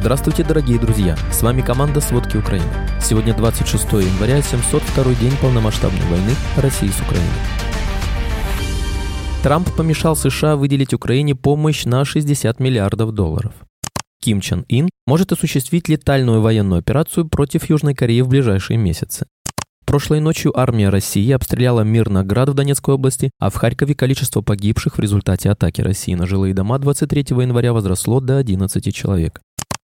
Здравствуйте, дорогие друзья! С вами команда «Сводки Украины». Сегодня 26 января, 702 день полномасштабной войны России с Украиной. Трамп помешал США выделить Украине помощь на 60 миллиардов долларов. Ким Чен Ин может осуществить летальную военную операцию против Южной Кореи в ближайшие месяцы. Прошлой ночью армия России обстреляла Мирноград в Донецкой области, а в Харькове количество погибших в результате атаки России на жилые дома 23 января возросло до 11 человек.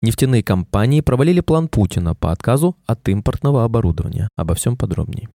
Нефтяные компании провалили план Путина по отказу от импортного оборудования. Обо всем подробнее.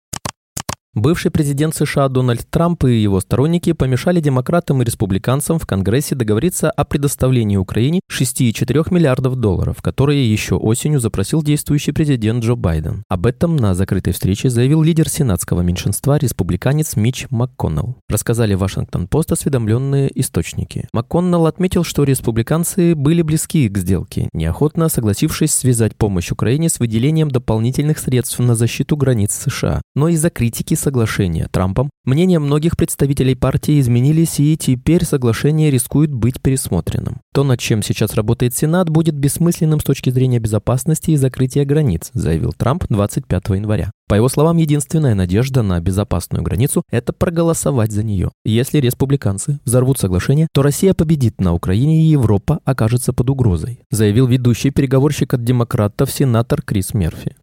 Бывший президент США Дональд Трамп и его сторонники помешали демократам и республиканцам в Конгрессе договориться о предоставлении Украине 6,4 миллиардов долларов, которые еще осенью запросил действующий президент Джо Байден. Об этом на закрытой встрече заявил лидер сенатского меньшинства, республиканец Мич МакКоннелл. Рассказали Вашингтон-Пост осведомленные источники. МакКоннелл отметил, что республиканцы были близки к сделке, неохотно согласившись связать помощь Украине с выделением дополнительных средств на защиту границ США. Но из-за критики соглашения Трампом, мнения многих представителей партии изменились, и теперь соглашение рискует быть пересмотренным. То, над чем сейчас работает Сенат, будет бессмысленным с точки зрения безопасности и закрытия границ, заявил Трамп 25 января. По его словам, единственная надежда на безопасную границу – это проголосовать за нее. Если республиканцы взорвут соглашение, то Россия победит на Украине и Европа окажется под угрозой, заявил ведущий переговорщик от демократов сенатор Крис Мерфи.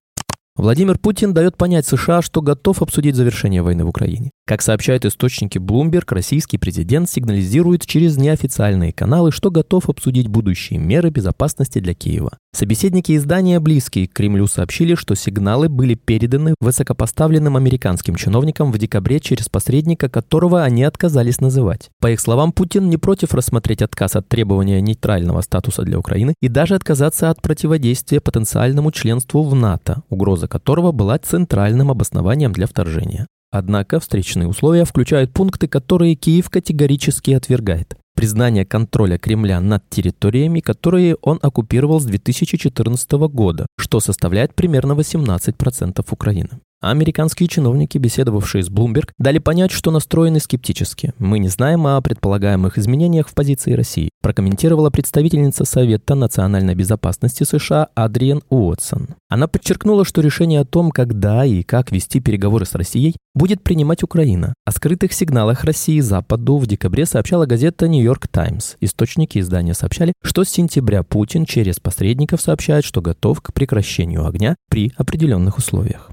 Владимир Путин дает понять США, что готов обсудить завершение войны в Украине. Как сообщают источники Bloomberg, российский президент сигнализирует через неофициальные каналы, что готов обсудить будущие меры безопасности для Киева. Собеседники издания, близкие к Кремлю, сообщили, что сигналы были переданы высокопоставленным американским чиновникам в декабре через посредника, которого они отказались называть. По их словам, Путин не против рассмотреть отказ от требования нейтрального статуса для Украины и даже отказаться от противодействия потенциальному членству в НАТО, угроза которого была центральным обоснованием для вторжения. Однако встречные условия включают пункты, которые Киев категорически отвергает. Признание контроля Кремля над территориями, которые он оккупировал с 2014 года, что составляет примерно 18% Украины. Американские чиновники, беседовавшие с Bloomberg, дали понять, что настроены скептически. Мы не знаем о предполагаемых изменениях в позиции России, прокомментировала представительница Совета национальной безопасности США Адриен Уотсон. Она подчеркнула, что решение о том, когда и как вести переговоры с Россией, будет принимать Украина. О скрытых сигналах России Западу в декабре сообщала газета «Нью-Йорк Таймс». Источники издания сообщали, что с сентября Путин через посредников сообщает, что готов к прекращению огня при определенных условиях.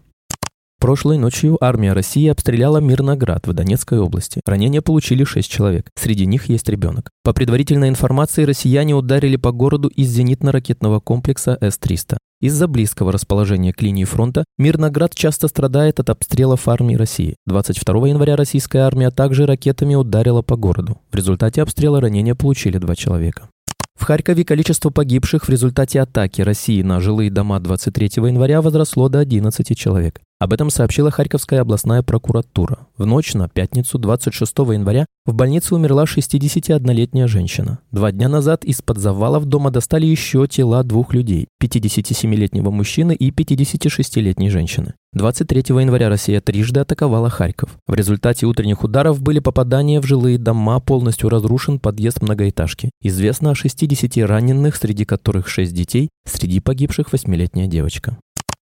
Прошлой ночью армия России обстреляла Мирноград в Донецкой области. Ранения получили 6 человек. Среди них есть ребенок. По предварительной информации, россияне ударили по городу из зенитно-ракетного комплекса С-300. Из-за близкого расположения к линии фронта Мирноград часто страдает от обстрелов армии России. 22 января российская армия также ракетами ударила по городу. В результате обстрела ранения получили два человека. В Харькове количество погибших в результате атаки России на жилые дома 23 января возросло до 11 человек. Об этом сообщила Харьковская областная прокуратура. В ночь на пятницу 26 января в больнице умерла 61-летняя женщина. Два дня назад из-под завалов дома достали еще тела двух людей – 57-летнего мужчины и 56-летней женщины. 23 января Россия трижды атаковала Харьков. В результате утренних ударов были попадания в жилые дома, полностью разрушен подъезд многоэтажки. Известно о 60 раненых, среди которых 6 детей, среди погибших 8-летняя девочка.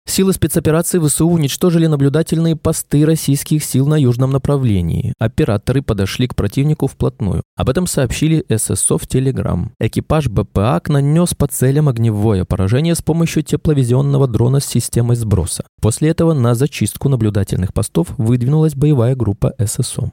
Силы спецоперации ВСУ уничтожили наблюдательные посты российских сил на южном направлении. Операторы подошли к противнику вплотную. Об этом сообщили ССО в Телеграм. Экипаж БПАК нанес по целям огневое поражение с помощью тепловизионного дрона с системой сброса. После этого на зачистку наблюдательных постов выдвинулась боевая группа ССО.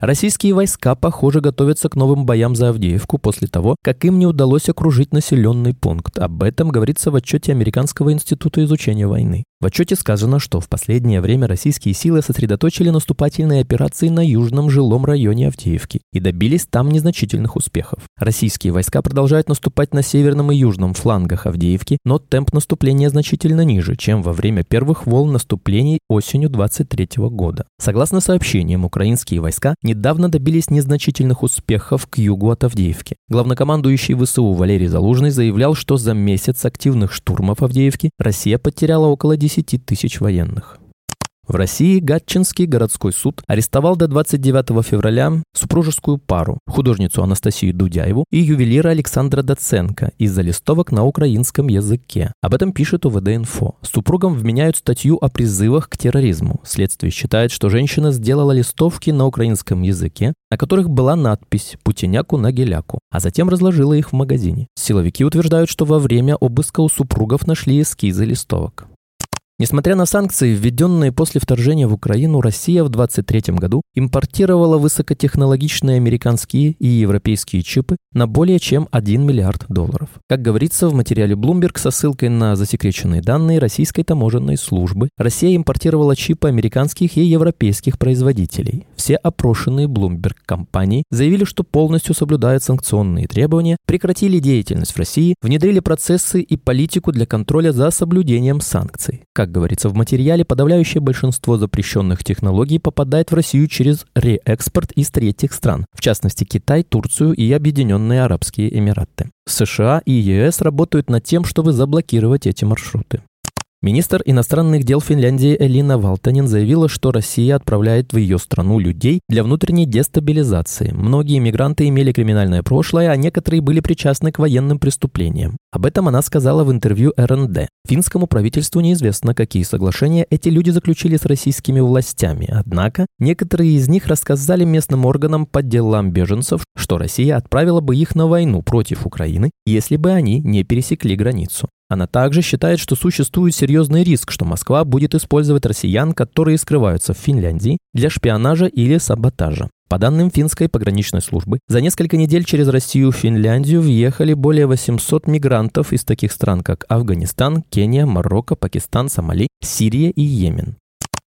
Российские войска, похоже, готовятся к новым боям за Авдеевку после того, как им не удалось окружить населенный пункт. Об этом говорится в отчете Американского института изучения войны. В отчете сказано, что в последнее время российские силы сосредоточили наступательные операции на южном жилом районе Авдеевки и добились там незначительных успехов. Российские войска продолжают наступать на северном и южном флангах Авдеевки, но темп наступления значительно ниже, чем во время первых волн наступлений осенью 23 года. Согласно сообщениям, украинские войска недавно добились незначительных успехов к югу от Авдеевки. Главнокомандующий ВСУ Валерий Залужный заявлял, что за месяц активных штурмов Авдеевки Россия потеряла около 10 10 тысяч военных. В России Гатчинский городской суд арестовал до 29 февраля супружескую пару, художницу Анастасию Дудяеву и ювелира Александра Доценко из-за листовок на украинском языке. Об этом пишет УВД-инфо. Супругам вменяют статью о призывах к терроризму. Следствие считает, что женщина сделала листовки на украинском языке, на которых была надпись «Путиняку на геляку», а затем разложила их в магазине. Силовики утверждают, что во время обыска у супругов нашли эскизы листовок. Несмотря на санкции, введенные после вторжения в Украину, Россия в 2023 году импортировала высокотехнологичные американские и европейские чипы на более чем 1 миллиард долларов. Как говорится в материале Bloomberg со ссылкой на засекреченные данные российской таможенной службы, Россия импортировала чипы американских и европейских производителей. Все опрошенные Bloomberg компании заявили, что полностью соблюдают санкционные требования, прекратили деятельность в России, внедрили процессы и политику для контроля за соблюдением санкций. Как как говорится в материале, подавляющее большинство запрещенных технологий попадает в Россию через реэкспорт из третьих стран, в частности Китай, Турцию и Объединенные Арабские Эмираты. США и ЕС работают над тем, чтобы заблокировать эти маршруты. Министр иностранных дел Финляндии Элина Валтанин заявила, что Россия отправляет в ее страну людей для внутренней дестабилизации. Многие мигранты имели криминальное прошлое, а некоторые были причастны к военным преступлениям. Об этом она сказала в интервью РНД. Финскому правительству неизвестно, какие соглашения эти люди заключили с российскими властями. Однако, некоторые из них рассказали местным органам по делам беженцев, что Россия отправила бы их на войну против Украины, если бы они не пересекли границу. Она также считает, что существует серьезный риск, что Москва будет использовать россиян, которые скрываются в Финляндии, для шпионажа или саботажа. По данным финской пограничной службы, за несколько недель через Россию в Финляндию въехали более 800 мигрантов из таких стран, как Афганистан, Кения, Марокко, Пакистан, Сомали, Сирия и Йемен.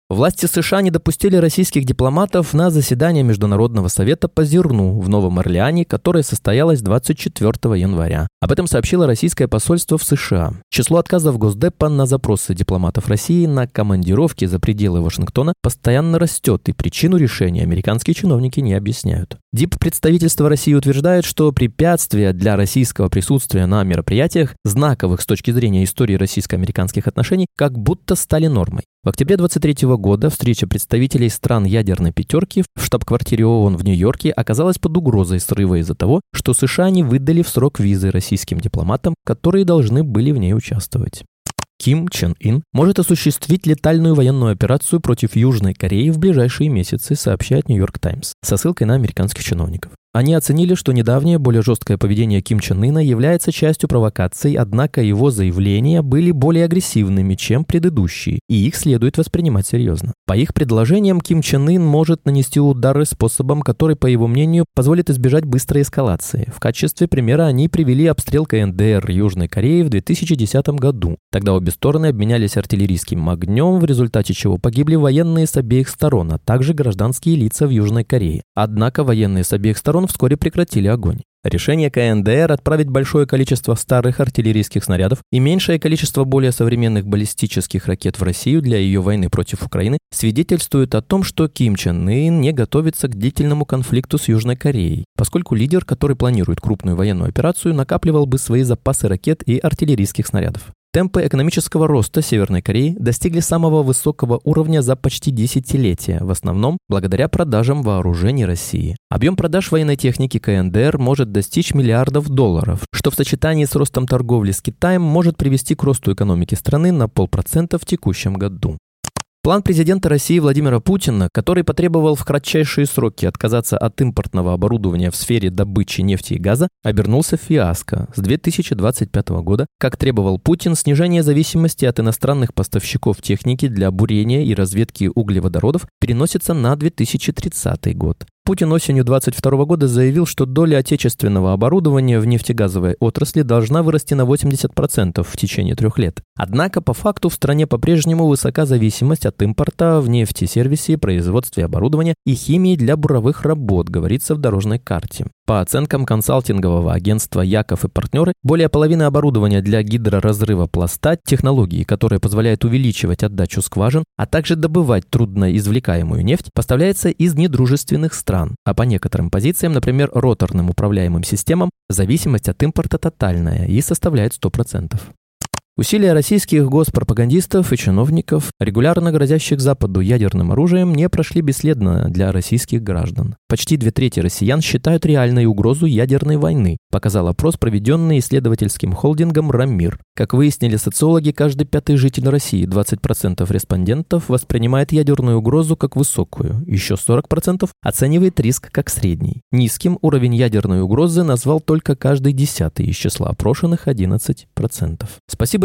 Власти США не допустили российских дипломатов на заседание Международного совета по зерну в Новом Орлеане, которое состоялось 24 января. Об этом сообщило российское посольство в США. Число отказов Госдепа на запросы дипломатов России на командировки за пределы Вашингтона постоянно растет, и причину решения американские чиновники не объясняют. Дип представительства России утверждает, что препятствия для российского присутствия на мероприятиях, знаковых с точки зрения истории российско-американских отношений, как будто стали нормой. В октябре 23 года встреча представителей стран ядерной пятерки в штаб-квартире ООН в Нью-Йорке оказалась под угрозой срыва из-за того, что США не выдали в срок визы российским дипломатам, которые должны были в ней участвовать. Ким Чен Ин может осуществить летальную военную операцию против Южной Кореи в ближайшие месяцы, сообщает Нью-Йорк Таймс, со ссылкой на американских чиновников. Они оценили, что недавнее более жесткое поведение Ким Чен Ына является частью провокаций, однако его заявления были более агрессивными, чем предыдущие, и их следует воспринимать серьезно. По их предложениям, Ким Чен Ын может нанести удары способом, который, по его мнению, позволит избежать быстрой эскалации. В качестве примера они привели обстрел КНДР Южной Кореи в 2010 году. Тогда обе стороны обменялись артиллерийским огнем, в результате чего погибли военные с обеих сторон, а также гражданские лица в Южной Корее. Однако военные с обеих сторон вскоре прекратили огонь. Решение КНДР отправить большое количество старых артиллерийских снарядов и меньшее количество более современных баллистических ракет в Россию для ее войны против Украины свидетельствует о том, что Ким Чен Ын не готовится к длительному конфликту с Южной Кореей, поскольку лидер, который планирует крупную военную операцию, накапливал бы свои запасы ракет и артиллерийских снарядов. Темпы экономического роста Северной Кореи достигли самого высокого уровня за почти десятилетия, в основном благодаря продажам вооружений России. Объем продаж военной техники КНДР может достичь миллиардов долларов, что в сочетании с ростом торговли с Китаем может привести к росту экономики страны на полпроцента в текущем году. План президента России Владимира Путина, который потребовал в кратчайшие сроки отказаться от импортного оборудования в сфере добычи нефти и газа, обернулся фиаско. С 2025 года, как требовал Путин, снижение зависимости от иностранных поставщиков техники для бурения и разведки углеводородов переносится на 2030 год. Путин осенью 2022 года заявил, что доля отечественного оборудования в нефтегазовой отрасли должна вырасти на 80% в течение трех лет. Однако, по факту, в стране по-прежнему высока зависимость от импорта в нефтесервисе, производстве оборудования и химии для буровых работ, говорится в дорожной карте. По оценкам консалтингового агентства «Яков и партнеры», более половины оборудования для гидроразрыва пласта, технологии, которые позволяют увеличивать отдачу скважин, а также добывать трудноизвлекаемую нефть, поставляется из недружественных стран, а по некоторым позициям, например, роторным управляемым системам, зависимость от импорта тотальная и составляет 100%. Усилия российских госпропагандистов и чиновников, регулярно грозящих Западу ядерным оружием, не прошли бесследно для российских граждан. Почти две трети россиян считают реальной угрозу ядерной войны, показал опрос, проведенный исследовательским холдингом «Рамир». Как выяснили социологи, каждый пятый житель России, 20% респондентов, воспринимает ядерную угрозу как высокую, еще 40% оценивает риск как средний. Низким уровень ядерной угрозы назвал только каждый десятый из числа опрошенных 11%. Спасибо